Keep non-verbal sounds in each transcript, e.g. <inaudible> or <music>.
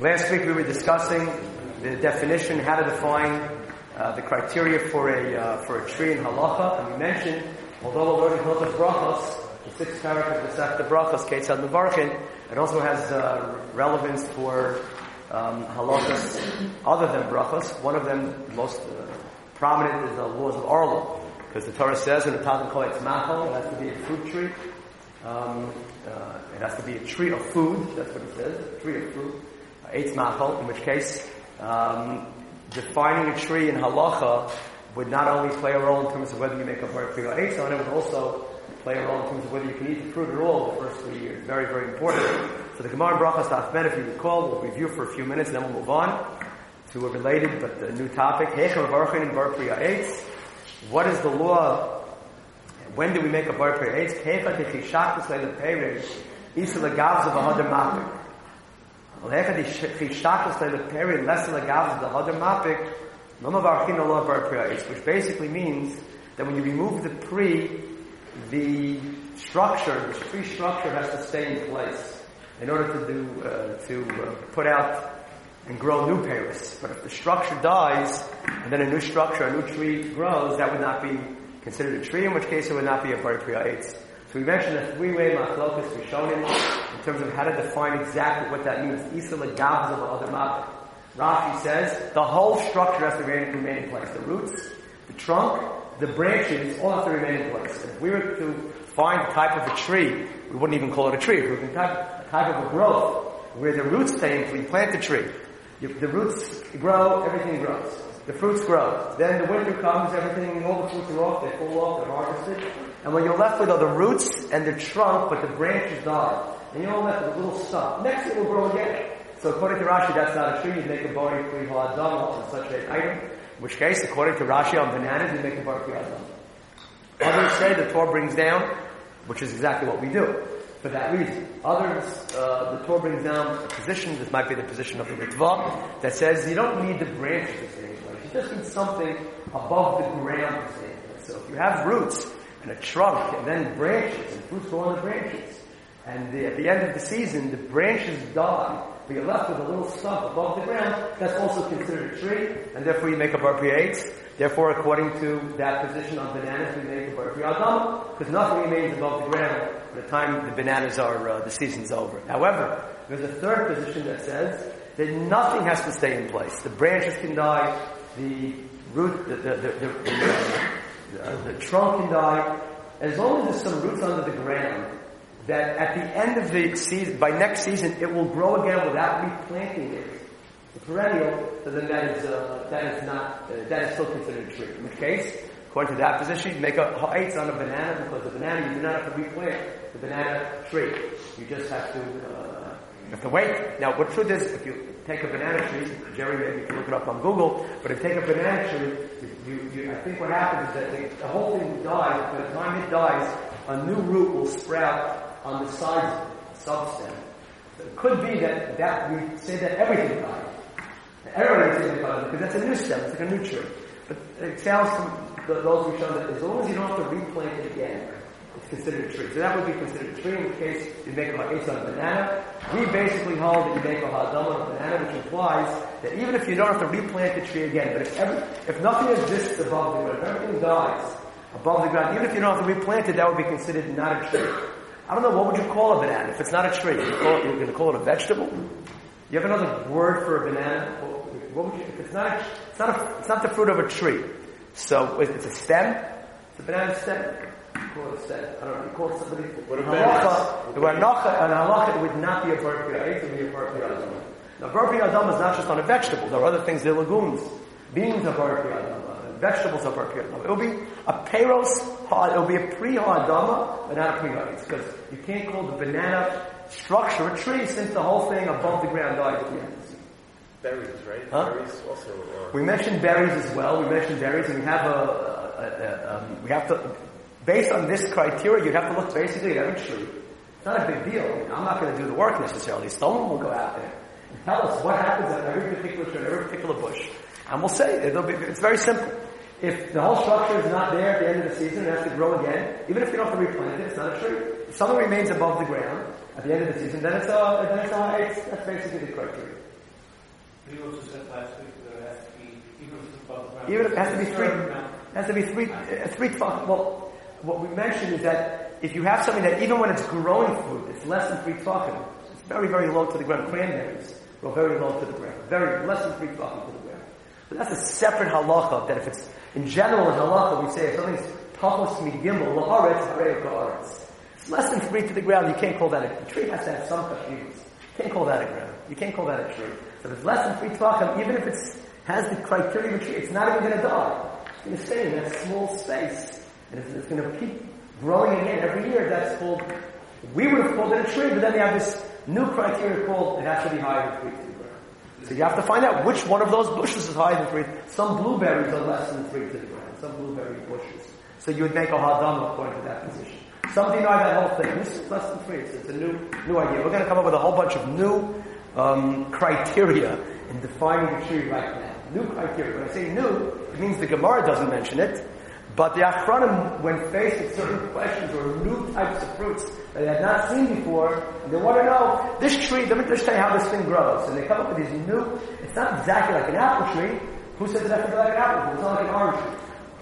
Last week we were discussing the definition, how to define uh, the criteria for a uh, for a tree in halacha, and we mentioned, although we're learning Hilchas Brachos, the sixth paragraph of the Sefta Brachos, Ketzad Mevarchin, it also has uh, relevance for um, halachas other than Brachos. One of them, most uh, prominent, is the laws of Arla, because the Torah says in the Tatan Kol Machal, it has to be a fruit tree. Um, uh, it has to be a tree of food. That's what it says, a tree of fruit. Eitz Machal, in which case, um, defining a tree in halacha would not only play a role in terms of whether you make a bar kriya eitz on it, would also play a role in terms of whether you can eat the fruit at all the first three years. Very, very important. So the Gemara Brachas Tachben, if you recall, we'll review for a few minutes and then we'll move on to a related but a new topic. Hechem Barchin and Bar Priya What is the law? When do we make a bar kriya eitz? Isa legavs of a hundred mapik. Which basically means that when you remove the pre, the structure, the tree structure has to stay in place in order to do, uh, to uh, put out and grow new Paris. But if the structure dies, and then a new structure, a new tree grows, that would not be considered a tree, in which case it would not be a Bar Priya So we mentioned the three-way machlokas rishonim in terms of how to define exactly what that means. Isa legavs of other map. Rashi says the whole structure has to remain, remain in place. The roots, the trunk, the branches all have to remain in place. If we were to find the type of a tree, we wouldn't even call it a tree. If we were type, a type of a growth where the roots stay in, we plant the tree. The roots grow, everything grows. The fruits grow. Then the winter comes, everything, all the fruits are off, they fall off, they're harvested. And when you're left with are the roots and the trunk, but the branches die and you're all left with a little stump. Next it will grow again. So according to Rashi, that's not a tree. You make a bari kli ha'adam on such an item. In which case, according to Rashi, on bananas, you make a bari kli ha'adam. Others say the Torah brings down, which is exactly what we do, for that reason. Others, uh, the Torah brings down a position, this might be the position of the Ritva, that says you don't need the branches to stay in place. You just need something above the ground to stay in place. So if you have roots and a trunk and then branches, and fruits go on the branches, and the, at the end of the season, the branches die, but you're left with a little stump above the ground, that's also considered a tree, and therefore you make a bar Therefore, according to that position on bananas, we make a bar adam, because nothing remains above the ground by the time the bananas are, uh, the season's over. However, there's a third position that says that nothing has to stay in place. The branches can die, the root, the, the, the, the, the trunk can die, as long as there's some roots under the ground, that at the end of the season, by next season, it will grow again without replanting it. The perennial, so then that is, uh, that is not, uh, that is still considered a tree. In which case, according to that position, you make a heights on a banana because the banana, you do not have to replant the banana tree. You just have to, uh, you have to wait. Now, what truth is, if you take a banana tree, Jerry, maybe you can look it up on Google, but if you take a banana tree, you, you, I think what happens is that the, the whole thing dies, by the time it dies, a new root will sprout on the sides of the substem. It could be that, that we say that everything died. Everything is died because that's a new stem, it's like a new tree. But it sounds from those who show that as long as you don't have to replant it again, considered a tree. So that would be considered a tree in the case you make a ha'etz on a banana. We basically hold that you make a ha'adam on a banana, which implies that even if you don't have to replant the tree again, but if every, if nothing exists above the ground, if everything dies above the ground, even if you don't have to replant it, that would be considered not a tree. I don't know, what would you call a banana if it's not a tree? You you're going to call it a vegetable? You have another word for a banana? What would you, if it's not a, it's not a, it's not the fruit of a tree. So it's a stem? It's a banana stem. Call it a. I don't know, you call somebody, what a halacha, the word nacha, and halacha, it would not be a burpee, it would be a burpee adam. Now burpee is not just on a vegetable, there are other things, There are legumes. Beans are burpee vegetables of our It will be a peros, it will be a pre-ha'adama, but not a pre because you can't call the banana structure a tree since the whole thing above the ground died at the end. Berries, right? Huh? Berries also. Or... We mentioned berries as well. We mentioned berries, and we have a, a, a um, we have to, based on this criteria, you'd have to look basically at every tree. It's not a big deal. I'm not going to do the work necessarily. Someone will go out there and tell us what happens at every particular tree, every particular bush. And we'll say, it'll be, it's very simple. If the whole structure is not there at the end of the season, it has to grow again. Even if you don't have to replant it, it's not a tree. If something remains above the ground at the end of the season, then it's a, then it's a, it's, that's basically the criteria. We also said last week that it has to be, even if it's above ground. Even if it has to be three, it has to be three, uh, three. Well, what we mentioned is that if you have something that even when it's growing fruit, it's less than three tefachim. It's very, very low to the ground. Cranberries grow very low to the ground. Very, less than three tefachim to the ground. But that's a separate halacha that if it's, in general in halacha we say if something's tachos gimel, la'aretz, harei ka'aretz. It's less than three to the ground, you can't call that a, a tree has to have some kashivas. You can't call that a ground. You can't call that a tree. So if it's less than three tefachim, even if it's, has the criteria of a tree, it's not even going to die. It's going to stay in that small space. And it's, it's going to keep growing again every year. That's called, we would have called it a tree, but then they have this new criteria called it has to be higher than three to the. So you have to find out which one of those bushes is higher than three. Some blueberries are less than three to the ground. Some blueberry bushes. So you would make a hadam according to that position. Some deny that whole thing. This is less than three. So it's a new, new idea. We're going to come up with a whole bunch of new um, criteria in defining the tree right now. New criteria. When I say new, it means the Gemara doesn't mention it, but the Achronim, when faced with certain questions or new types of fruits that they had not seen before, they want to know, this tree, let me just tell you how this thing grows. And they come up with these new, it's not exactly like an apple tree. Who says it has to be like an apple tree? It's not like an orange tree.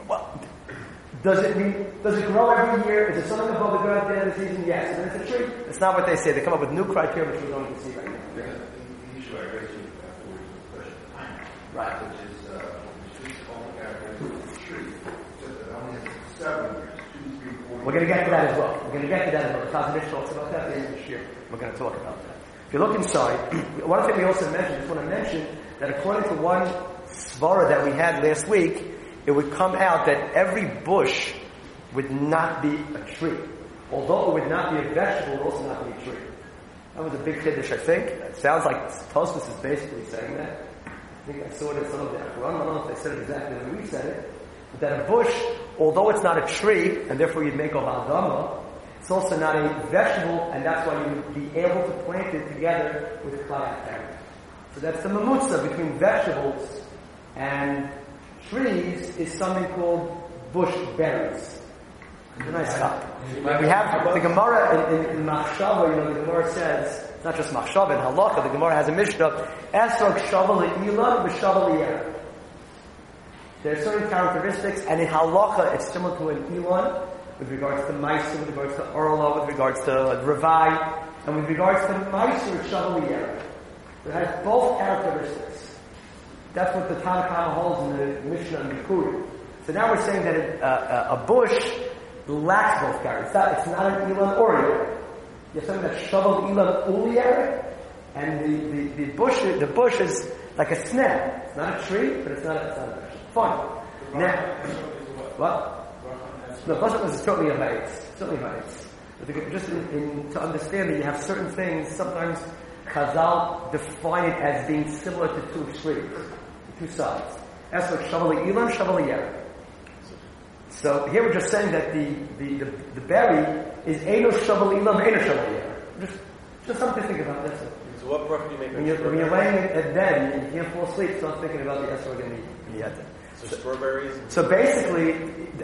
Well, does it mean, does it grow every year? Is it something above the ground at the end of the season? Yes. And it's a tree. It's not what they say. They come up with new criteria which we're going to see right now. The issue I raised with afterwards was the question of timing. Right. Which is, uh, the trees only characteristic of the tree, just that it only has We're going to get to that as well. We're going to get to that as well. Chazon Ish talks about that the. We're going to talk about that. If you look inside, <clears throat> one thing we also mentioned, just want to mention that according to one svara that we had last week, it would come out that every bush would not be a tree. Although it would not be a vegetable, it would also not be a tree. That was a big kiddush, I think. It sounds like Tosfos is basically saying that. I think I saw it in some of the Akron. I don't know if they said it exactly the way we said it. But that a bush, although it's not a tree, and therefore you'd make a haldama, it's also not a vegetable, and that's why you would be able to plant it together with klayat So that's the mamutza between vegetables and trees is something called bush berries. A nice topic. We have the Gemara in, in, in Machshava, you know, the Gemara says, it's not just Machshava, in Halacha, the Gemara has a Mishnah, Esrog Shava Le'ilah B'Shava Le'er. There are certain characteristics, and in Halacha, it's similar to an Elon, with regards to Meiser, with regards to Orla, with regards to revai, and with regards to Meiser, it's Shava Le'er. It has both characteristics. That's what the Tanakama holds in the Mishnah and Kuri. So now we're saying that a, a, uh, uh, a bush lacks both characteristics. It's not, an Elon or a Yer. You have something that's shoveled Elon ul Yer, and the, the, the bush the bush is like a snap. It's not a tree, but it's not a, it's not a. Fine. Now, what? No, Bashan is totally a heights. Totally heights. But just in, in, to understand that you have certain things, sometimes Chazal define it as being similar to two extremes, two sides. That's what Shavali Elam, Shavali Yer. So here we're just saying that the, the, the, the berry is Eno Shavali Elam, Eno Shavali Yer. Just, just something to think about, that's it. So what bracha do you make When you're, when you're laying in bed and you can't fall asleep, start thinking about the esrog and the, and the. So strawberries? So basically,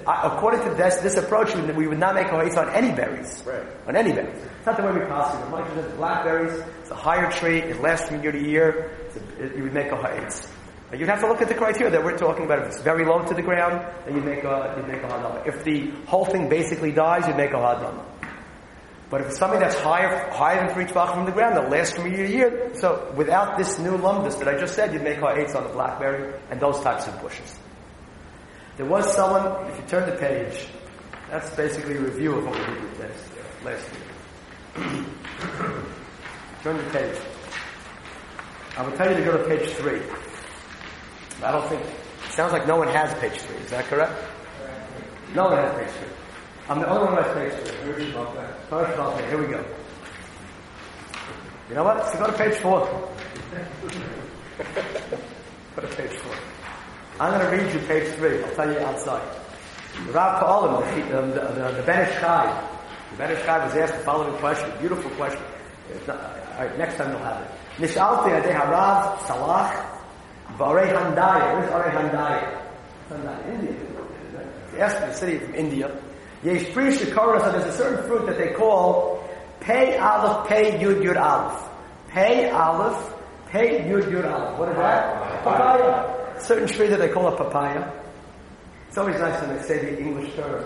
according to this, this approach, we would- not make a on any berries. Right. On any berries. It's not the way we pass it. Mike says blackberries, it's a higher tree, it lasts from year to year, a, it, you would make a heights. You'd have to look at the criteria that we're talking about. If it's very low to the ground, then you'd make a, you'd make a hadama. If the whole thing basically dies, you'd make a hadama. But if it's something that's higher, higher than three tvach from the ground, that lasts from a year to year, so without this new lumbus that I just said, you'd make ha'etz on the blackberry and those types of bushes. There was someone, if you turn the page, that's basically a review of what we did last, last year. <clears throat> turn the page. I will tell you to go to page three. I don't think, it sounds like no one has page three, is that correct? No one has page three. I'm the only one who has page three. Here we go. You know what? So go to page four. <laughs> go to page four. I'm going to read you page three. I'll tell you outside. Rav Ka'olim, the, the, the, the Ben Ish Chai, the Ben Ish Chai was asked the following question, beautiful question. Not, all right, next time you'll have it. Nishalti adei harav salach v'arei handaya. Where's arei handaya? Handaya, India. They asked the city from India. Yesh pri shikara, so there's a certain fruit that they call pei aleph, pei yud yud aleph. Pei aleph, Hey, Yud Yud Aleph. What is that? Papaya. Certain tree that they call a papaya. It's always nice when they say the English term,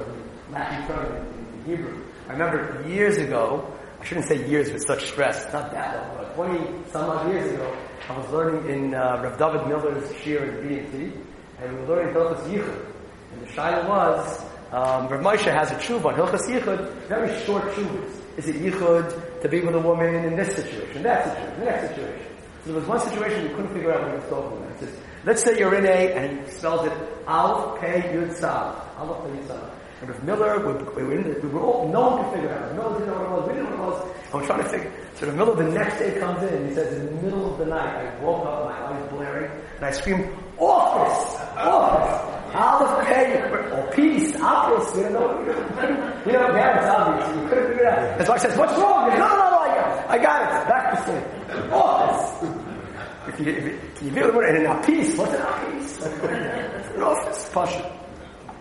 the Latin term in, Hebrew. I remember years ago, I shouldn't say years with such stress, not that long, but 20 some odd years ago, I was learning in uh, Rav David Miller's shir in B&T, and we were learning Hilchas Yichud. And the shaila was, um, Rav Moshe has a tshuva on Hilchas Yichud, very short tshuvas. Is it Yichud to be with a woman in this situation, that situation, the next situation? So there was one situation we couldn't figure out what was talking about. He says, let's say you're in a, and he spells it, Al Pei Yud Sav. Al Pei Yud Sav. And with Miller, we, we, were in the, we were all, no one could figure it out. No one didn't know what it was. We didn't know what it was. And we're trying to figure. So middle of the next day comes in. He says, in the middle of the night, I woke up, my eyes blaring, and I screamed, office, office, Aleph Pei, or peace. We don't know. We don't You it, obviously. We couldn't figure it out. His wife says, what's wrong? No, no, no, I got it. I got it. Back to sleep. Office. If you, if you, can you word? And in a piece, what's an apiece? An office, passion.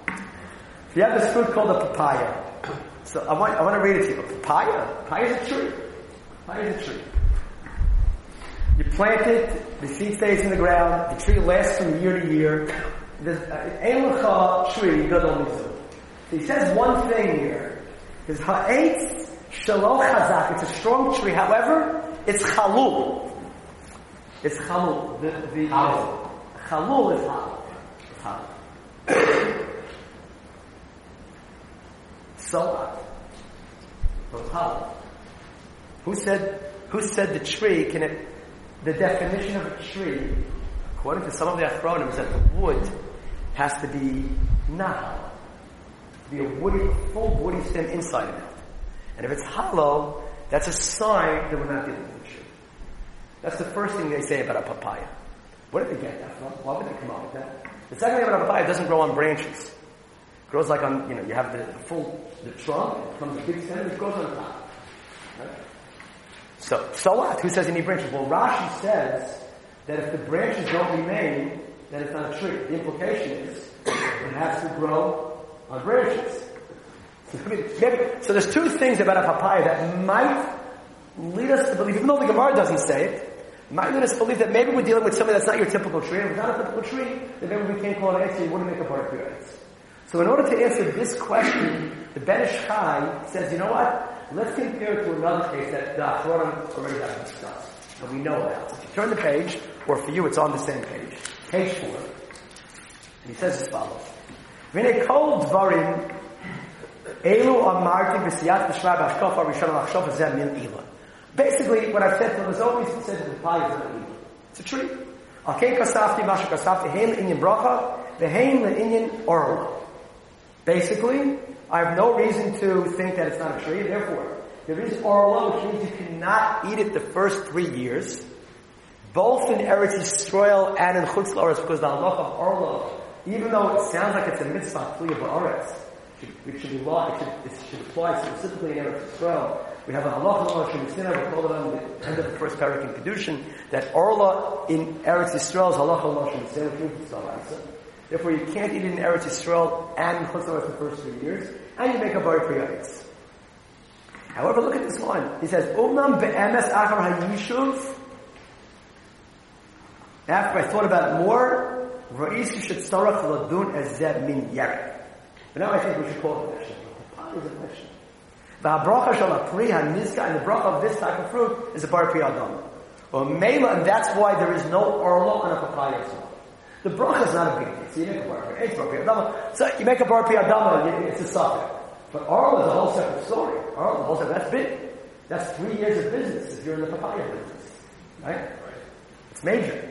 So you have this fruit called a papaya. So I want, I want to read it to you. A papaya? Papaya is a tree. Papaya is a tree. You plant it, the seed stays in the ground, the tree lasts from year to year. There's uh, an Elucha tree does only so. So he says one thing here. Is ha'etz shaloch chazak. It's a strong tree. However, it's chalul. It's chalul. The, the, chalul is. It's halal. So what? Well, it's. Who said, who said the tree can it, the definition of a tree, according to some of the Achronim, is that the wood has to be not to be a woody, full woody stem inside of it. And if it's hollow, that's a sign that we're not dealing with tree. That's the first thing they say about a papaya. Where did they get that from? Why would they come up with that? The second thing about a papaya, it doesn't grow on branches. It grows like on, you know, you have the full, the trunk, it becomes a big stem, it grows on top. Right? So, so what? Who says you need branches? Well, Rashi says that if the branches don't remain, then it's not a tree. The implication is it has to grow on branches. <laughs> So there's two things about a papaya that might lead us to believe, even though the Gemara doesn't say it, might lead us to believe that maybe we're dealing with something that's not your typical tree. And if it's not a typical tree, then maybe we can't call it answer, you wouldn't make a bar appearance. So in order to answer this question, the Ben Ish Chai says, you know what? Let's compare it to another case that the Achronim already have discussed. And we know about. If you turn the page, or for you it's on the same page, page four, and he says as follows. V'nei kol dvarim elu amarti b'siyat b'shvar b'ashkof ha'rishon l'achshov hazeh min ila. Basically, what I've said, there's always said that the pie is not evil. It's a tree. Okay, kasafti, masha kasafti, hein inyan bracha, v'hein le'inyan orla. Basically, I have no reason to think that it's not a tree, therefore, there is orla, which means you cannot eat it the first three years, both in Eretz Yisrael and in Chutz La'aretz, because the halach of orla, even though it sounds like it's a mitzvah, kliya ba'aretz, it should be law, it should, it should apply specifically in Eretz Yisrael, we have a halacha law Shemisina, we call it on the end of the first parak in Kedushin, that Orla in Eretz Yisrael is halacha law Shemisina, which means it's. Therefore, you can't eat it in Eretz Yisrael and in Chutz the first three years, and you make a bar for priyayitz. However, look at this line. He says, Umnam be'emes achar ha'yishuv. After I thought about it more, Ra'is should starach ladun as zeb min yerek. But now I think we should call it a question. What is a question? The bracha shall apri hanizka, and the bracha of this type of fruit is a bar pri adam. Or mela, and that's why there is no orlo on a papaya song. The bracha is not a big deal. So you make a bar it's bar adam. So you make a bar pri adam, it's a sucker. But orlo is a whole separate story. Orlo, the whole separate, that's big. That's three years of business if you're in the papaya business. Right? It's major.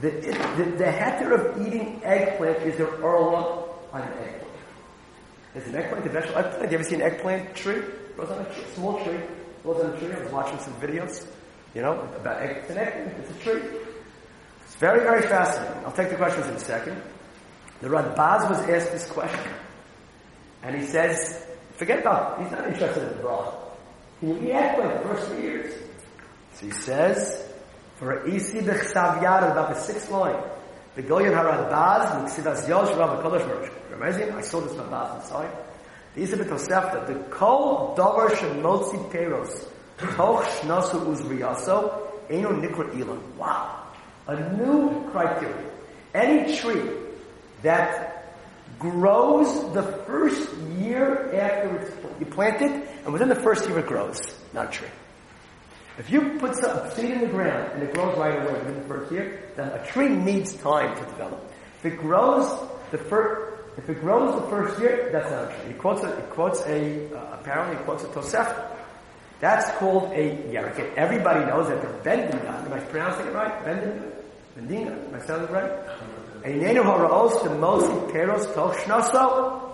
The, the, the heter of eating eggplant is there orla on an eggplant. Is an eggplant a vegetable eggplant? You ever seen an eggplant tree? It grows on a tree, small tree. It grows on a tree. I was watching some videos, you know, about egg. It's an eggplant. It's a tree. It's very, very fascinating. I'll take the questions in a second. The Radbaz was asked this question. And he says, forget about, it. he's not interested in the bracha. Can you act like the first three years? So he says, for Isi b'chsav yad, about the sixth line, the Goyen HaRadbaz, Miksivas Yosh, Rav HaKadosh Baruch I saw this Radbaz inside. The Isi b'tosefta, the kol davar shemotzi peros, toch shnasu uzriyaso, eno nikra ilan. Wow. A new criteria. Any tree that grows the first year after it's, you plant it, and within the first year it grows, not a tree. If you put some seed in the ground and it grows right away within the first year, then a tree needs time to develop. If it grows the first, if it grows the first year, that's not a tree. He quotes a, quotes a uh, apparently he quotes a Tosefta. That's called a yerek. Everybody knows that the bendingan. Am I pronouncing it right? Bendingan. Am I sounding it right? Einenu haraos the mosi peros toch shnoso.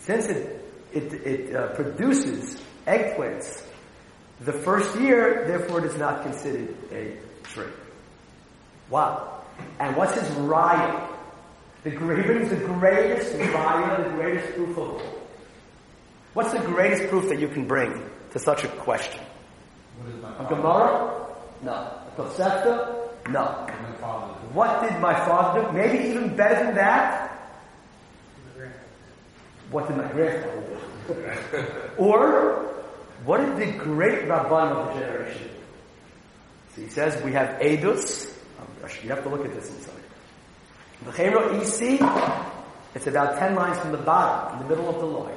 Since it it, it uh, produces eggplants the first year, therefore it is not considered a tree. Wow. And what's his raya? The graven is the greatest raya, the greatest proof of all. What's the greatest proof that you can bring to such a question? A Gemara? No. A Tosefta? No. What did my father do? Maybe even better than that. What did my grandfather do? <laughs> or what did the great Rabban of the generation? So he says we have Edus. Oh, um, you have to look at this inside. The V'cheiro isi. It's about ten lines from the bottom, in the middle of the line.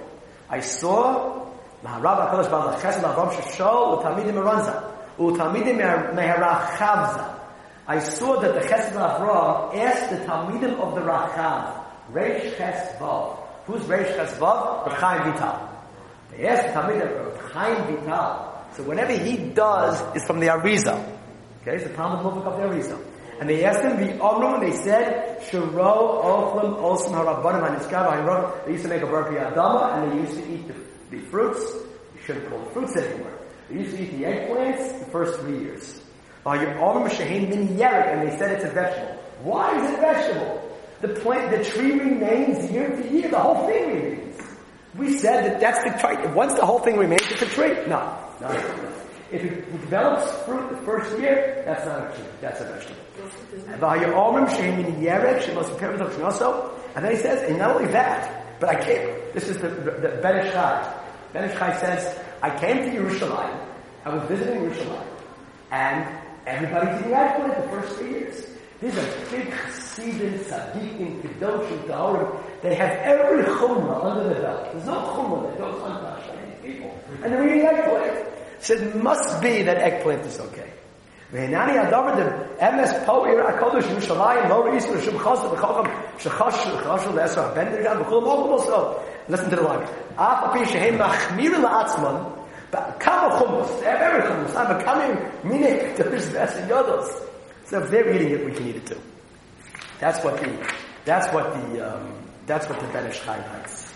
I saw Maharab HaKadosh Baal Chesed Avram Shashol Utamidim Meranza Utamidim Meharachavza. I saw that the Chesed Avram asked the Talmidim of the Rachav, Reish Ches Vav. Who's Reish Ches Vav? Chaim Vital. Vital. So whatever he does is from the Arizal. Okay, the Talmud Mufak of the Arizal. And they asked him, the Omrim, and they said, Shiro Ochlim Osim Harabanim Haniskav They used to make a burpee Adama, and they used to eat the, the fruits. You shouldn't call it fruits anymore. They used to eat the eggplants the first three years. And they said it's a vegetable. Why is it vegetable? The plant, the tree remains year to year. The whole thing remains. We said that that's the. Once the whole thing remains, it's a tree. No, no. If it develops fruit the first year, that's not a tree. That's a vegetable. And then he says, and not only that, but I came. This is the, the Ben Ish Chai. Ben Ish says, I came to Yerushalayim. I was visiting Yerushalayim. And everybody's eating eggplant the first three years. These are big Chassidim, Tzaddikim, Kedoshim, Tahorim. They have every chumrah under the belt. There's no chumrah that goes untouched by these people. And they're eating eggplant. So it must be that eggplant is okay. והנני הדבר אמס פה עיר הקודש ירושלים לא ראיסו לשום חסר וחוכם שחשו לעשר הבן דרגן וכולם אוכלו בסוף. listen to the line. אף על פי שהם מחמירים לעצמם כמה חומוס, every חומוס, I'm becoming מיני קדוש ועשר יודוס. so if they're eating it, we can eat it too. That's what the, that's what the, um, that's what the Ben Ish Chai writes.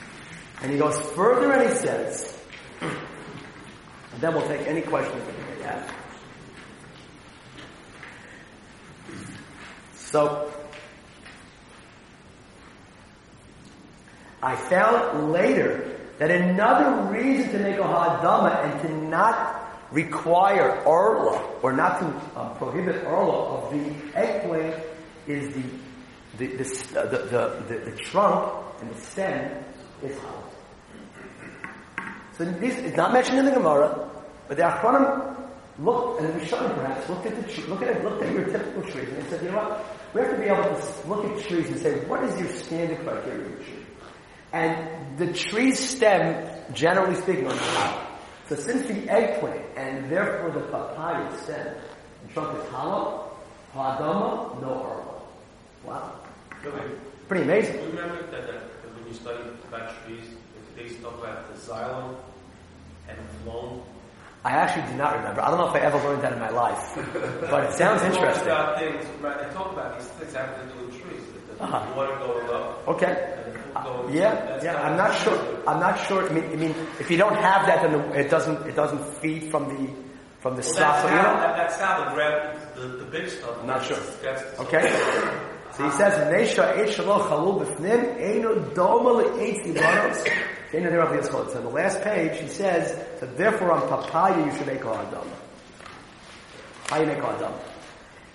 And he goes further and he says, and then we'll take any questions that you may have. So, I found later that another reason to make a hadama and to not require orla or not to uh, prohibit orla of the eggplant is the the the, uh, the, the, the, the trunk and the stem is hot. So this is not mentioned in the Gemara, but the Achronim looked, and the Rishonim perhaps, looked at the tree, looked at it, at your typical trees, and they said, you know what, we have to be able to look at trees and say, what is your standard criteria of tree? And the tree's stem, generally speaking, on the top. So since the eggplant, and therefore the papaya stem, the trunk is hollow, hadama, no arba. Wow. Pretty amazing. Do you remember that, that when you study about trees, they talk about the xylem and phloem? I actually do not remember. I don't know if I ever learned that in my life, <laughs> but it sounds They talk interesting. about things, right, they talk about these things having to do with trees. The, the Uh-huh. water going up. Okay. And the food going yeah, yeah. I'm not sure. I'm not sure. I mean, I mean, if you don't have that, then it doesn't. It doesn't feed from the from the Well, stock. that's, You know? that, that's how the, gra- the, the big stuff. I'm not sure. Okay? So he says, Nesha et shaloch halul b'fnim, eino doma le'etz limanos, eino derav yitzchot. So on the last page, he says, so therefore on papaya you should make a adam. How you make a adam?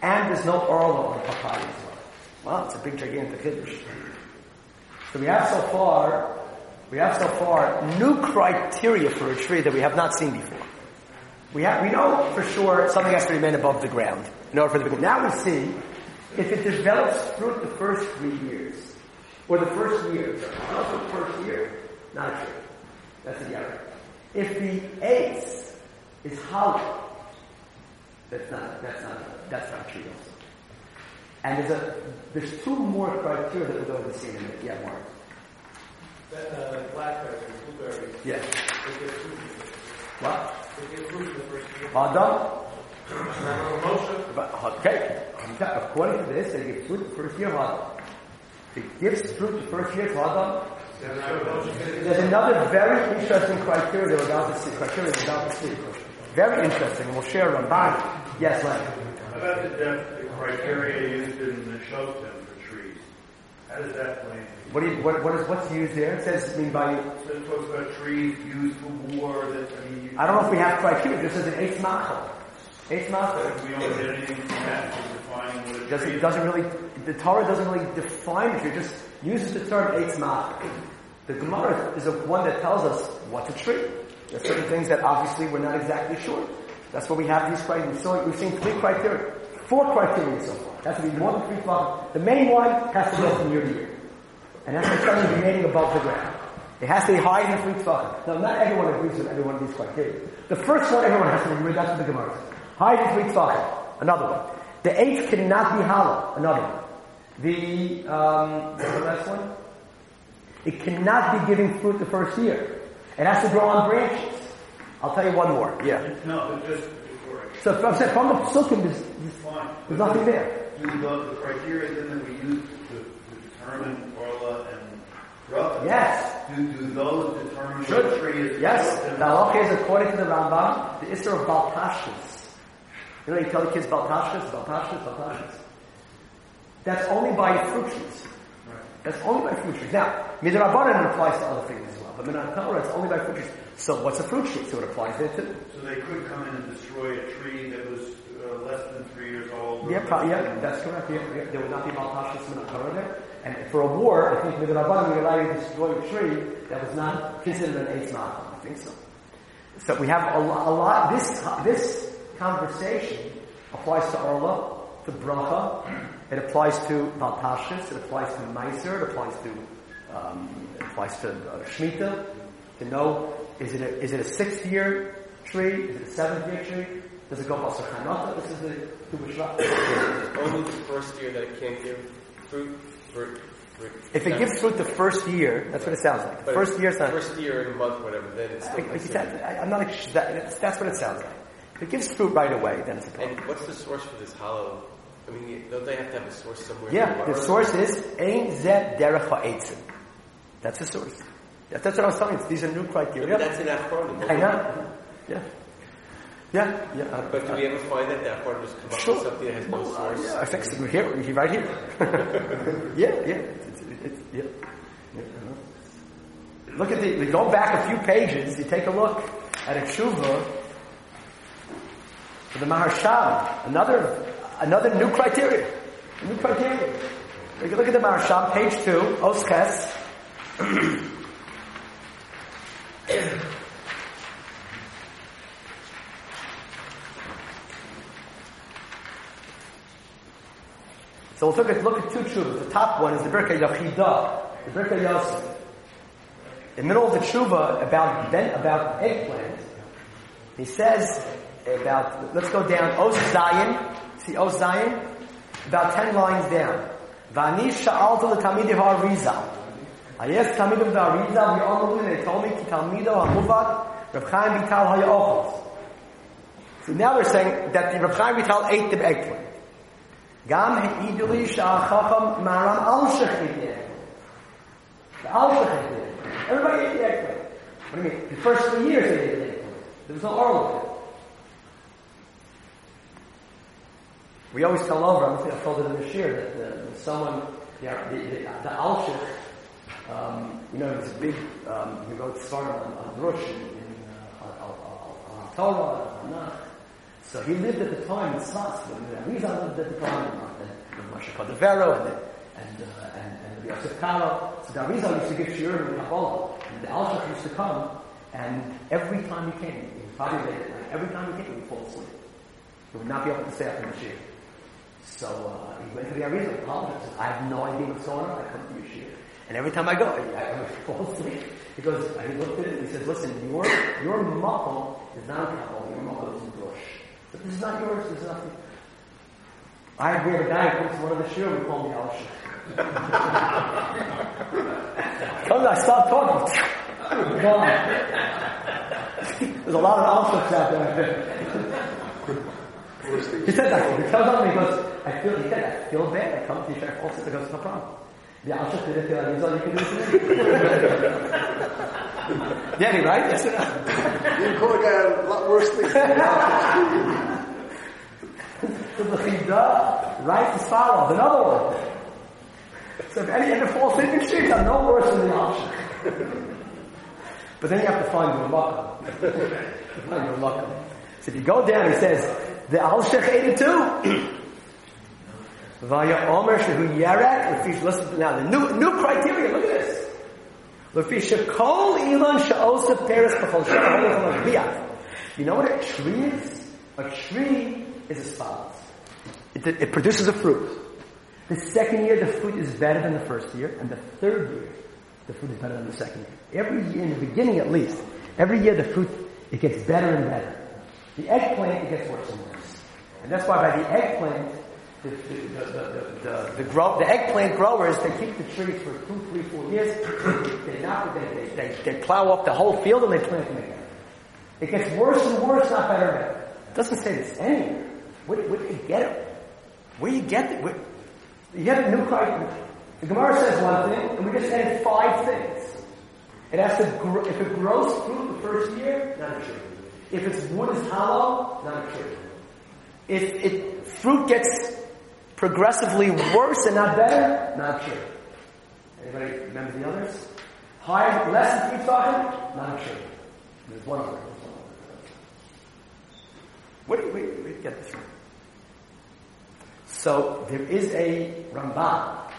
And there's no orla on papaya as well. Wow, it's a big gigantic kiddush. So we have so far, we have so far new criteria for a tree that we have not seen before. We have, we know for sure something has to remain above the ground in order for the Now we see if it develops fruit the first three years, or the first year, not the first year, not a tree. That's a error. If the ace is hollow, that's not, that's not, that's not tree also. And there's a, there's two more criteria that we're going to see in a minute. Yeah, Mark. That, uh, blackberries, blueberries, Yeah. they get fruit. What? They get fruit in the first year. Adam? Moshe, But, okay. According to this, they give fruit the first year Adam. It gives fruit the first year Adam. There's another very interesting criteria that we're about to see. Criteria we're about to see. Very interesting. We'll share Ramban. Yes, Len. How about the depth, the criteria used in the Shotem for trees? How does that play? What do you, what, what is, what's used there? It says, I mean, by, So it talks about trees used for war, that, I mean. you- I don't know if we have criteria. This is an eighth machal. Eighth machal. We don't get anything from that to define what a tree Doesn't, doesn't really, the Torah doesn't really define it. It just uses the term eitz mach. The Gemara is a one that tells us what's a tree. There's certain things that obviously we're not exactly sure. That's why we have these criteria. So we've seen three criteria, four criteria so far. That's to be more than three tefachim. The main one has to go from year to year. And that's the something remaining above the ground. It has to be higher than three tefachim. Now, not everyone agrees with every one of these criteria. The first one everyone has to agree with, that's what the Gemara says. Higher than three tefachim. Another one. The eighth cannot be hollow. Another one. The, um, the last one? It cannot be giving fruit the first year. It has to grow on branches. I'll tell you one more. Yeah. No, just before I So from, from the psukim, there's, there's nothing there. Do the, the criteria then that we use to, to determine Orla and? Yes. Do, do those determine Should. what tree is? Yes. The halacha is according to the Rambam, the Isser of Baltashkas. You know, you tell the kids Baltashkas, Baltashkas, Baltashkas. That's only by fruit trees. That's only by fruit trees. Now, Midrabanan applies to other things as well, but Midrabanan it's only by fruit trees. So what's a fruit tree? So it applies there too. So they could come in and destroy a tree that was uh, less than three years old? Yeah, pro- yeah, that's correct. Yeah, yeah, there would not be Baltashkas Midrabanan there. And for a war, I think Midrabanan we allow you to destroy a tree that was not considered an eighth mile. I think so. So we have a, lo- a lot, this, this conversation applies to Orla, to Bracha, it applies to Baltashis, it applies to Meiser, it applies to, um, it applies to uh, Shemitah, to know, is it a, is it a sixth year tree, is it a seventh year tree, does it go Basar Chanata, this is the, Bishra. <coughs> Only the first year that it can't give fruit. fruit, fruit. If it gives fruit the first year, that's what it sounds like. The first year, it's not, First year in a month, whatever, then it's still you said, I, I'm not, that, that's, that's what it sounds like. If it gives fruit right away, then it's a problem. And what's the source for this hollow? I mean, don't they have to have a source somewhere? Yeah, the source is Ein Zeh Derech Ha'etzim. That's the source. That- That's what I was telling you. These are new Yeah, criteria. but that's in Achronim. I know. Yeah. Yeah, yeah. uh, But do we ever find that that part just come Sure. something that has no Well, uh, yeah, I think so. Here, right here. <laughs> yeah, yeah. It's, it's, it's, yeah. yeah Look at the, we go back a few pages, you take a look at a tshuva for the Maharsham, another, another new criteria. A new criteria. Look at the Maharsham, page two, Osches. <clears throat> So we'll look at, look at two tshuvas. The top one is the Birka Yachida, the Birka Yosef. In the middle of the tshuva about about eggplant, he says about, let's go down, Os Zion, see Os Zion? About ten lines down. Vani sha'alta l'talmidiv Arizal, we all know they told me, Rav Chaim Vital So now they're saying that the Rav Chaim Vital ate the eggplant. Gam sha'achacham maram al-shech Everybody ate the eggplant. What do you mean? The first three years they ate the eggplant. There was no oral. We always tell over. I think I told it in this year, that the, someone, yeah, the, the, the, the al um, you know, it's a big, um, you go to start on, on Rosh in, in uh, Torah, on Nach. So he lived at the time in Sas, when the Arizal lived at the time, and, and Moshe Cordovero, and, and, uh, and, and Yosef Karo. So the Arizal used to give shiur in Kabbalah, and the Alshich used to come, and every time he came, he was probably late every time he came, he would fall asleep. He would not be able to stay after the shiur. So uh, he went to the Arizal, apologized. I have no idea what's going on. I come to your shiur. And every time I go, I, I <laughs> fall asleep. He goes, he looked at it and he says, listen, your, your makom is not a Kabbalah, your makom is a brush. But this is not yours, this is not I we have a guy who comes to one of the shiur, we call him the Alshich. <laughs> Come I start talking. Gone. <laughs> There's a lot of Alshichs out there. He said that. He tells me, he goes, I feel, he said, I feel bad. I come to you, I fall sick. He goes, no problem. The Alshich did it feel like he's all you can do to me. Danny, right? Yes or no? You call a guy a lot worse things. So the Chida, right to follow, another one. So if any of the false thinking streets are no worse than the option. but then you have to find your luck. find your luck. So if you go down, he says, the Alshech 82. Vaya Omer Shehu Yerek, listen now, the new, new criteria, look at this. Lefish Shekol Elon Sha'osef Peres B'chol Sha'ol B'chol You know what a tree is? A tree is as follows. It, it produces a fruit. The second year, the fruit is better than the first year, and the third year, the fruit is better than the second year. Every year, in the beginning at least, every year the fruit, it gets better and better. The eggplant, it gets worse and worse. And that's why by the eggplant, the, the, the, the, grow, the eggplant growers, they keep the trees for two, three, four years. They, knock, they, they, they, plow up the whole field and they plant them again. It gets worse and worse, not better. It doesn't say this anywhere. Where, where do you get it? Where you get it? Where, you have a new. The Gemara says one thing, and we just saying five things. It has to, if it grows fruit the first year, not a tree. If its wood is hollow, not a tree. If it, fruit gets progressively worse and not better, not true. Anybody remember the others? Higher, less than three talking, not true. There's one other. Where do do you get this from? So there is a Ramban.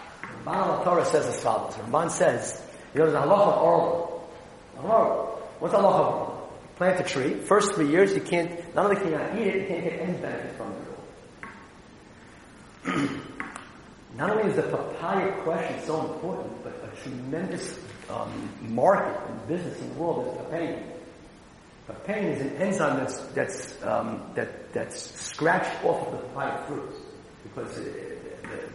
Ramban al Torah says as follows. Ramban says, you know, there's a halacha of Orla. What's a halacha of Orla? Plant a tree. First three years, you can't, not only can you not eat it, you can't get any benefit from it. <clears throat> not only is the papaya question so important, but a tremendous um, market and business in the world is papain. Papain is an enzyme that's that's um, that that's scratched off of the papaya fruit because the,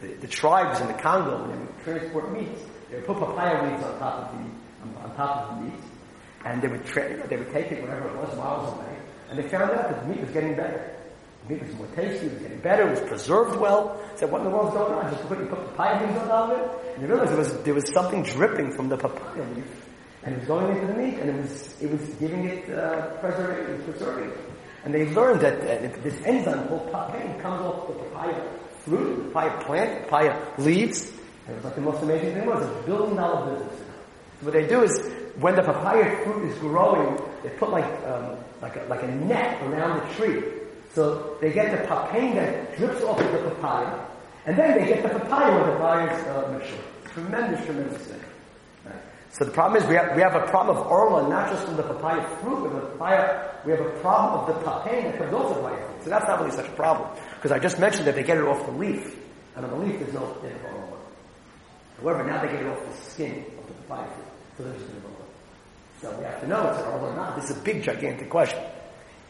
the, the, tribes in the Congo when they would transport meat, they would put papaya leaves on top of the on, top of the meat, and they would tra- they would take it whatever it was miles away, and they found out that the meat was getting better. Meat was more tasty, it was getting better, it was preserved well. Said, what in the world's going on? Just put, you put papaya leaves on top of it, and they realized there was there was something dripping from the papaya leaf, and it was going into the meat, and it was it was giving it uh, preservation, preserving it. And they learned that uh, this enzyme called papain comes off the papaya fruit, the papaya plant, papaya leaves. And it was like the most amazing thing was a billion dollar business. So what they do is when the papaya fruit is growing, they put like um, like a, like a net around the tree. So they get the papain that drips off of the papaya, and then they get the papaya when the papaya is uh, mature. Tremendous, tremendous thing. So the problem is we have, we have a problem of orla, not just from the papaya fruit, but the papaya, we have a problem of the papain that comes off the papaya fruit. So that's not really such a problem. Because I just mentioned that they get it off the leaf, and on the leaf there's no bit of orla. However, now they get it off the skin of the papaya fruit. So there's of orla. So we have to know it's an orla or not. This is a big, gigantic question.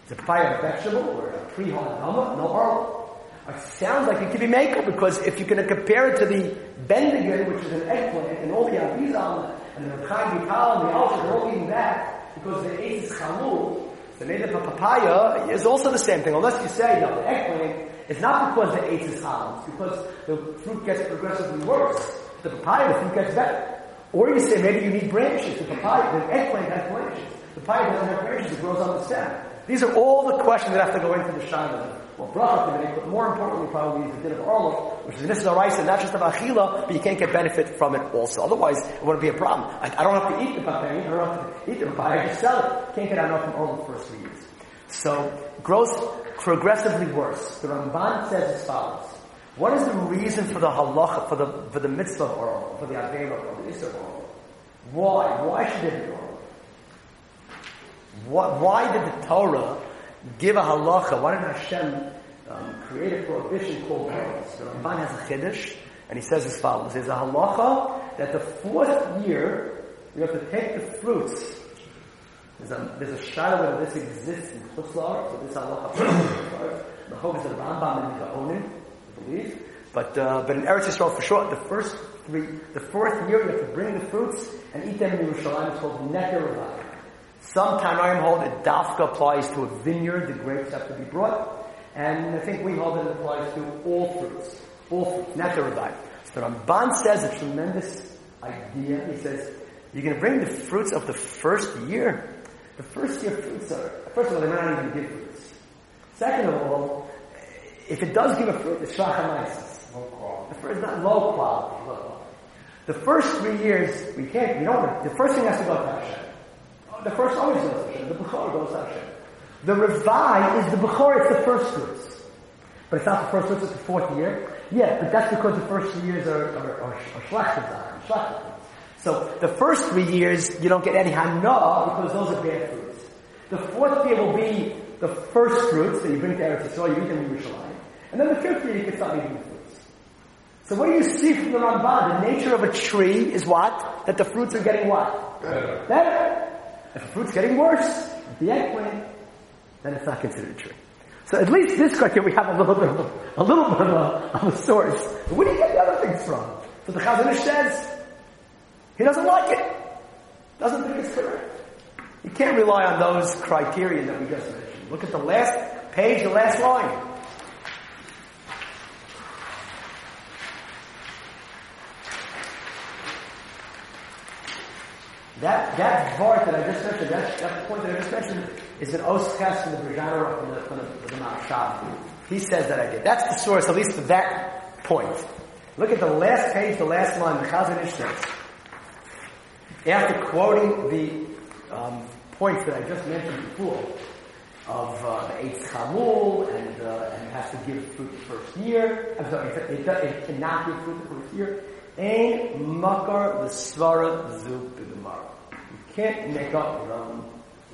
Is a a vegetable or a pre-hard gama? No orla. It sounds like it could be makel because if you're going to compare it to the bendigan, which is an eggplant, and all the Arizal and the Chaim Vital and the Alshich are all eating that because the eight is chalul, the native of papaya is also the same thing. Unless you say, no, the eggplant is not because the eight is chalul, it's because the fruit gets progressively worse. The papaya, the fruit gets better. Or you say maybe you need branches. The papaya, the eggplant has branches. The papaya doesn't have branches, it grows on the stem. These are all the questions that have to go into the Shana or bracha to make, but more importantly probably the din of Orlov, which is this is a rice and not just of Achila, but you can't get benefit from it also. Otherwise, it wouldn't be a problem. I, I don't have to eat the papayim, I don't have to eat the papaya, I just sell it. Can't get enough from Orlov for three years. So, grows progressively worse. The Ramban says as follows. What is the reason for the halacha, for the, for the mitzvah of Orlov, for the Avera, for the Issa of Orlov? Why? Why should it be Orlov? Why, why did the Torah give a halacha? Why did Hashem um, create a prohibition called Orla? The Ramban has a chiddush, and he says as follows. There's a halacha that the fourth year, you have to take the fruits there's a, there's a shadow whether this exists in Chutz La'aretz, so this halacha The hope is the Rambam and the Onin, I believe. But, uh, but in Eretz Yisrael, for sure, the first three, the fourth year, you have to bring the fruits and eat them in Yerushalayim. It's called Revai. Some Tanaim hold that Dafka applies to a vineyard, the grapes have to be brought. And I think we hold that it applies to all fruits. All fruits, Neker Revai. So the Ramban says a tremendous idea. He says, you're going to bring the fruits of the first year the first year fruits are, first of all, they're not even give fruits. Second of all, if it does give a fruit, it's shachamaisis. Low quality. The first, not low quality, low quality. The first three years, we can't, we don't, the first thing has to go to Hashem. The first always goes to Hashem. The Bechor goes to Hashem. The Revai is the Bechor, it's the first fruits. But it's not the first fruits, it's the fourth year. Yeah, but that's because the first three years are, are, are, are so the first three years, you don't get any hana because those are bad fruits. The fourth year will be the first fruits that you bring to Eretz Yisrael, you eat them in Yerushalayim. And then the fifth year, you can start eating the fruits. So what do you see from the Ramban? The nature of a tree is what? That the fruits are getting what? Better. Better. If the fruit's getting worse, the eggplant, then it's not considered a tree. So at least this criteria we have a little bit of a, a little bit of a, of a source. But where do you get the other things from? So the Chazon Ish says, he doesn't like it. Doesn't think it's correct. You can't rely on those criteria that we just mentioned. Look at the last page, the last line. That, that part that I just mentioned, that, that point that I just mentioned, is an Oskes from the Brajana from the, from the, the. He says that I did. That's the source, at least for that point. Look at the last page, the last line, the Chazon Ish says. After quoting the um, points that I just mentioned before, of uh, the Eitz Chamul, and, uh, and has to give fruit the first year, I'm sorry, it, it, it cannot give fruit the first year, Ein makar l'svara zu b'gemara. You can't make up your own,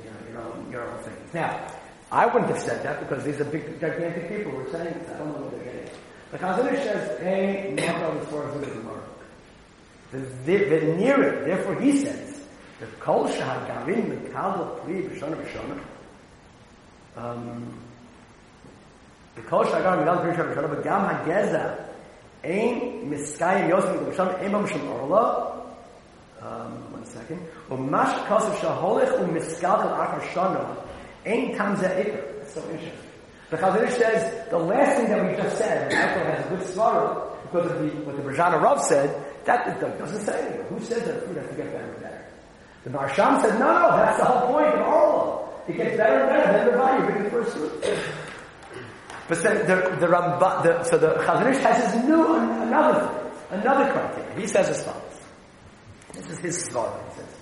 you know, your own, your own things. Now, I wouldn't have said that because these are big, gigantic people who are saying this. I don't know what they're getting. The Chazon Ish says, Ein makar l'svara zu b'gemara. The, the, the nearer, therefore he says, the kol shahagarin mekal pri b'shana b'shana, um, the kol shahagarin mekal pri b'shana b'shana, but gam hageza, ein miskayim yosef b'shana, ein b'shana orla, um, one second, u'mash kasav shaholech u'miskal kal achar shana, ein tam ze ikr. That's so interesting. The Chazon says, the last thing that we just said, Michael has a good svara, because of the, what the Brajana Rav said, that doesn't say anything. Who says that food has to get better and better? The Marsham said, no, that's the whole point of Orla. It gets better and better, then the value, bring the first. But then the, the Ramba, the, so the Chazon Ish has his new, another another criteria. He says as follows. This is his thought. He says,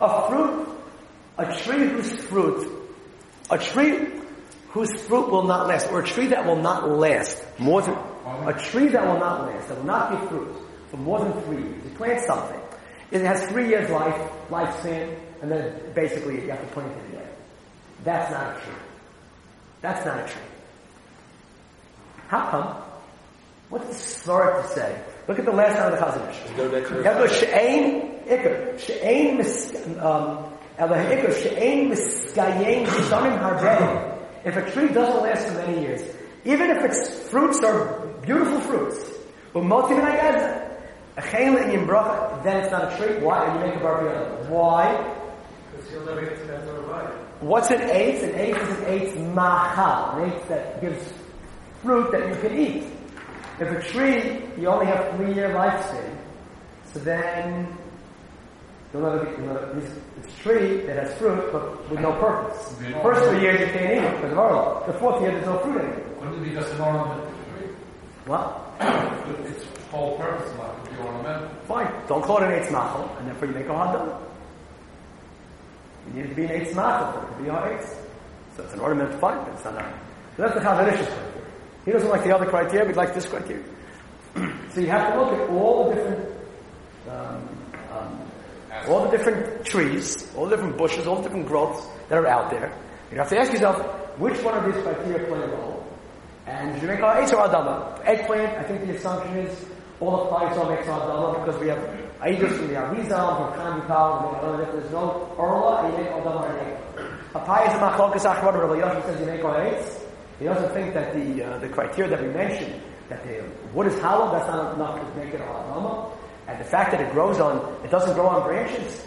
a fruit, a tree whose fruit, a tree whose fruit will not last, or a tree that will not last more than, a tree that will not last, that will not give fruit for more than three years. You plant something. It has three years life, lifespan, and then basically you have to plant it again. That's not a tree. That's not a tree. How come? What's the story to say? Look at the last line of the Chazon Ish. Go to Ever she'ein ikr, she'ein um, ever she'ein miskayein shanim harbei. If a tree doesn't last for many years, even if its fruits are beautiful fruits, but motiv and a chayla in bracha, then it's not a tree. Why? And you make a bar Why? Because you'll never get to that little right. What's an eighth? An eighth is an eighth mahal, an eighth that gives fruit that you can eat. If a tree, you only have three year lifespan, so then You'll never get, you'll never, it's, it's a tree that has fruit, but with no purpose. The first three years you can't eat it because of. The fourth year there's no fruit anymore. Wouldn't it be just an ornament? What? Its whole purpose might be ornamental. Fine. Don't call it an Eitz Machal, and therefore you make a Hadam. You need to be an Eitz Machal for it to be a Eitz. So it's an ornament, fine, but it's not a... So that's the Chazon Ish's criteria. He doesn't like the other criteria, we'd like this criteria. <clears throat> so you have to look at all the different, um, um, all the different trees, all the different bushes, all the different growths that are out there. You have to ask yourself, which one of these criteria play a role? And should you make our Eitz or Adama? Eggplant, I think the assumption is all applies to makes Adama because we have Aegis, we have Rizal, we have Kanipal, if there's no Orla, you make Adama and Egg. Papaya is a Machlokas Achmad, Rabbi Yoshua says you make our Eitz. He doesn't think that the uh, the criteria that we mentioned, that the wood is hollow, that's not enough to make it a Adama. And the fact that it grows on, it doesn't grow on branches.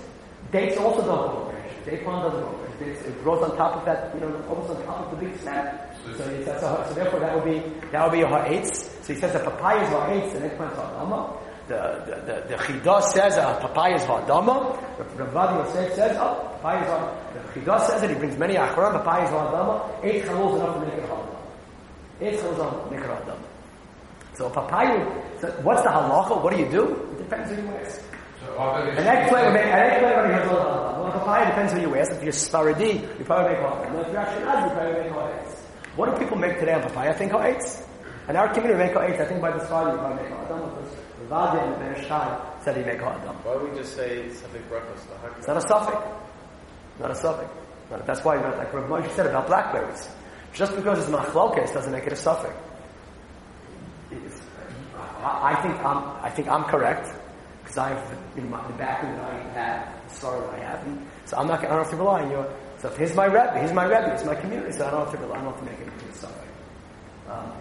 Dates also don't grow on branches. Date palm doesn't grow on branches. It grows on top of that, you know, almost on top of the big stem. So, he says, so, so therefore that would be, that would be a ha'etz. So he says the papaya is ha'etz, the eggplant is ha'adama. The, the, the, chidah says a papaya is ha'adama. The Rav Yosef says, oh, papaya is ha'adama. The chidah says it, he brings many achron, papaya is ha'adama. Eight chalul enough to make it ha'adama. Eight chalul is make it ha'adama. So papaya, what's the halacha? What do you do? It depends who you ask. An eggplant would make, an eggplant would make ha'adama. Well, papaya depends who you ask. If you're Sfaradi, you probably make ha'adama. If you're Ashkenazi, you probably make ha'adama. What do people make today on papaya? I think ha'etz. In our community, we make ha'etz. I think by the Sfaradi, you probably make ha'adam. Rav Ovadia and Ben Shai said he make ha'adam. Why don't we just say something breakfast? It's not a safek. Not a safek. Not- That's why, like Rav Moshe said about blackberries. Just because it's machlokes doesn't make it a safek. I I think I'm, I think I'm correct because I've in my, the backing that I have, the story that I have, and so I'm not. I don't have to rely on you. So if here's my rebbe, here's my rebbe, it's my community. So I don't have to rely. I don't have to make it into a safek. Um,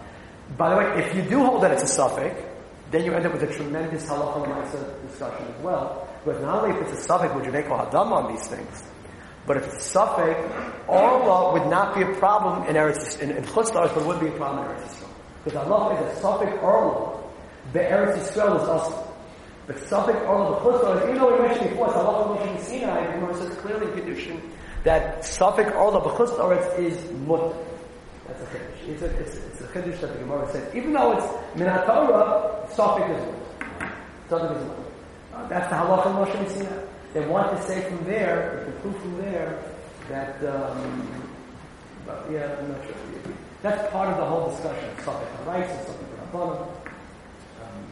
by the way, if you do hold that it's a safek, then you end up with a tremendous halacha l'maisa discussion as well. But not only if it's a safek, would you make a hadam on these things, but if it's a safek, Orla would not be a problem in Eretz in, in Chutz La'aretz, but would be a problem in Eretz Yisrael. Because Allah is a safek Orla, the Eretz Yisrael is also. But safek Orla, the Chutz La'aretz, even though we mentioned before, it's Allah mentioned in Sinai, and Gemara says clearly in Kedushin, that safek Orla, the Chutz La'aretz is mutter. That's a chiddush. It's a, it's, chiddush that the Gemara says. Even though it's minat Torah, safek is mutter. Safek is. Uh, that's the halacha Moshe and Sinai. They want to say from there, they can prove from there, that, um, but yeah, I'm not sure. That's part of the whole discussion. Safek rights or something rabbanim. Um,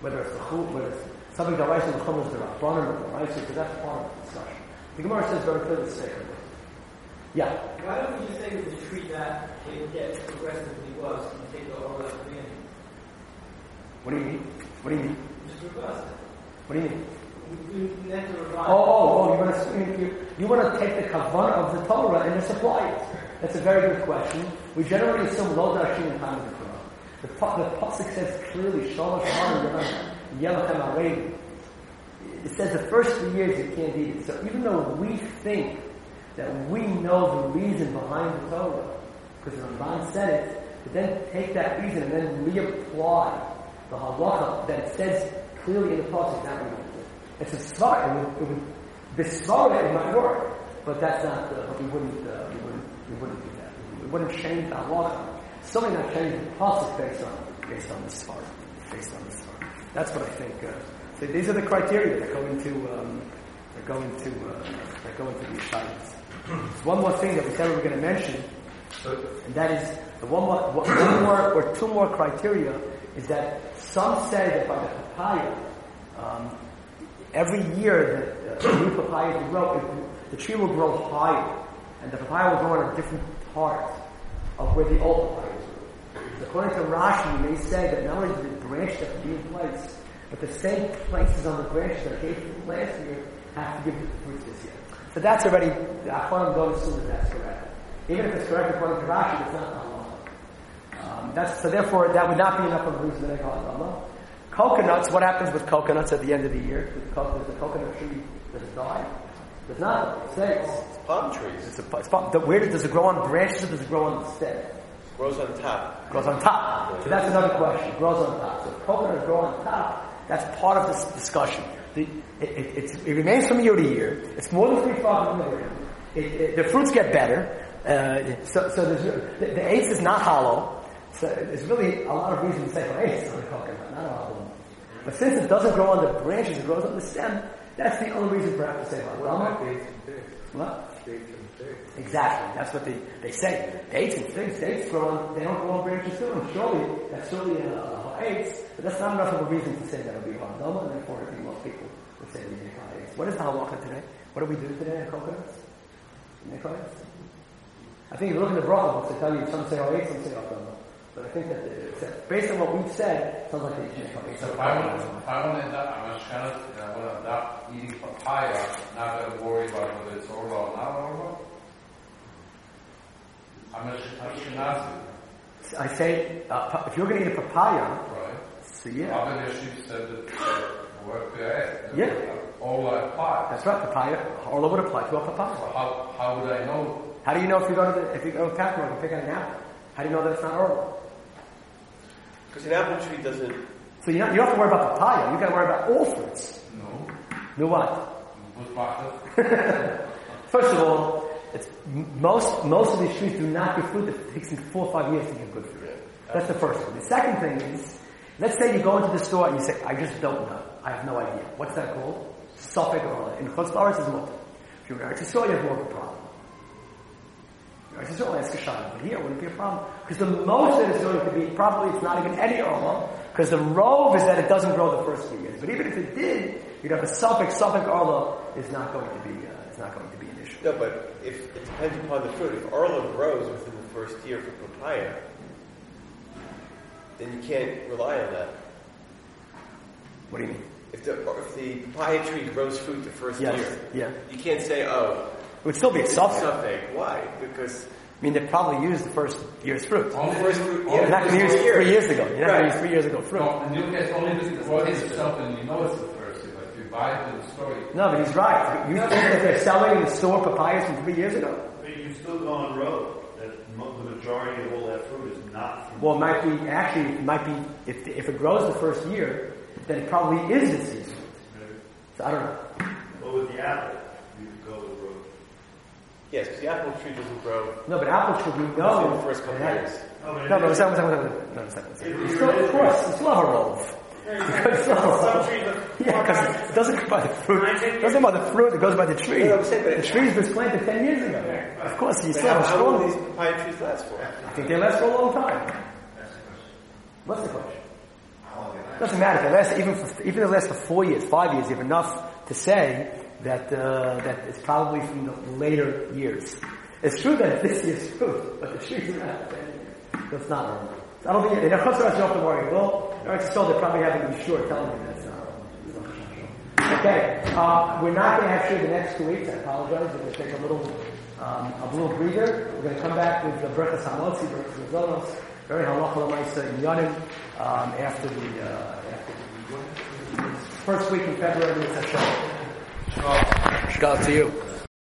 whether it's the chum, whether it's that rights the chum is the rabbanim or the rights, because that's part of the discussion. The Gemara says very clearly, sacred. Yeah. Why don't we just say we treat that it gets progressively worse and take it all at the beginning? What do you mean? What do you mean? Just reverse it. What do you mean? We, we need. Oh, oh, oh, you want to, you, you want to take the kavanah of the Torah and just apply it. That's a very good question. We generally assume lo dashim in time of the Torah. The, the pasuk says clearly, shalosh harim yelachem areim. It says the first three years you can't eat it. So even though we think that we know the reason behind the Torah, because the Ramban said it, but then take that reason and then reapply the halacha that it says clearly in the pasuk. That we. It's a svara. It would, it would, the svara it might work, but that's not. Uh, but we wouldn't. Uh, we wouldn't. We wouldn't do that. We wouldn't change the halacha. Something not change the pasuk based on based on the svara. Based on the svara. That's what I think. Uh, so these are the criteria that go into um, that go into uh, that go into these sites. One more thing that we said we were going to mention, and that is the one more, one more or two more criteria is that some say that by the papaya, um, every year that uh, new papaya will grow, it, the tree will grow higher, and the papaya will grow on a different part of where the old papaya grew. So according to Rashi, you may say that not only the branch that can be in place, but the same places on the branch that gave fruit last year have to give fruit this year. So that's already, the Achronim don't assume that that's correct. Even if it's correct according to Rashi, it's not halacha. Um, that's, so therefore, that would not be enough of a reason to make halacha. Coconuts, what happens with coconuts at the end of the year? Does the, co- does the coconut tree, does it die? Does not. It stays. It's palm trees. It's a, it's, the- where does, does it grow on branches or does it grow on the stem? Grows on top. grows on top. So that's another question. It grows on top. So if coconuts grow on top, that's part of this discussion. the, it, it, it's, it remains from year to year. It's more than three farm in the ground. It, the fruits get better. Uh, so, so the, the eighth is not hollow. So there's really a lot of reason to say for eighth on the coconut, not a hollow. But since it doesn't grow on the branches, it grows on the stem. That's the only reason for have to say about What? Exactly. That's what they, they say. Dates and figs, dates grow on, they don't grow on branches too. And surely, that's surely a, a eights, but that's not enough of a reason to say that it would be ha'adama, and therefore I think most people would say it would be eights. What is the halacha today? What do we do today on coconuts? Nicholas? I think if you look in the bracha books, they tell you some say eight, some say ha'adama. But I think that the, based on what we've said, it sounds like they should come So if I want, if I want to end up, I'm a shana, and I want to up eating papaya, not going to worry about whether it's orla or not orla. I'm a, I'm a I say, uh, if you're going to eat a papaya, right? so yeah, Yashiv said that uh, work there. Yeah. Orla applies. that's right, papaya, all would apply to a papaya. So how, how would I know? How do you know if you go to the, if you go to Packard and you pick out an apple? How do you know that it's not Orla? Because an apple tree doesn't. So you don't, you don't have to worry about papaya, you gotta worry about all fruits. No. No what? With Bachas. <laughs> First of all, it's, most, most of these trees do not give fruit. It takes them four or five years to give good fruit. That's the first one. The second thing is, let's say you go into the store and you say, I just don't know. I have no idea. What's that called? Safek or In Chutz La'aretz is mutter. If you're in Eretz Yisrael, you have more of a problem. Eretz Yisrael, ask a shot, but here it wouldn't be a problem. Because the most that it's going to be, probably it's not even any Orla, because the rove is that it doesn't grow the first few years. But even if it did, you'd have a Safek, Safek Orla is not going to be, uh, it's not going to be an issue. No, but if it depends upon the fruit. If Arlo grows within the first year for papaya, then you can't rely on that. What do you mean? If the if the papaya tree grows fruit the first Yes. year, Yeah. you can't say, "Oh, It would still be a it's Safek. Safek." Why? Because I mean, they probably used the first year's fruit. Only first fruit- only You're not going to use three years ago. You're not going to use three years ago fruit. No, in your case, only this is what is something you know it's the first year, but if you buy it in the store, No, but he's right. You think that they're selling in the store papayas from three years ago? But you can still go on the road, that the majority of all that fruit is not from. Well, it might be, actually, it might be, if, if it grows the first year, then it probably is this year's fruit. So I don't know. But with the apple, you can go the road. yes, because the apple tree doesn't grow No, but apple tree, we within know. the first couple it has- years. Oh, but No, no, it one is- second, one second, one second. No, one second, one second. It- You still, of course, you still have a rove. Yeah, You still have a Some rove. trees are Yeah, because it doesn't go by the fruit. It doesn't go by the fruit, it goes by the tree. No, saying, The tree's been planted ten years ago. Of course, you But still how, have a how long these papaya trees last for? I think they last for a long time. What's the question? Doesn't matter. If they last even for, even if they last for four years, five years, you have enough to say that uh, that it's probably from the later years. It's true that this year's fruit, but the are not. That's not normal. I don't think in a chutz you don't have to worry. Well, Eretz Yisrael, they probably haven't been sure telling you that's. Okay, uh, we're not going to have sure the next two weeks. I apologize. We're going to take a little um, a little breather. We're going to come back with the Berachas Hamotzi, Berachas Mazonos, very halacha l'maisa in Yonim um, after the uh, after the first week in February. It's a show. Shkal to you.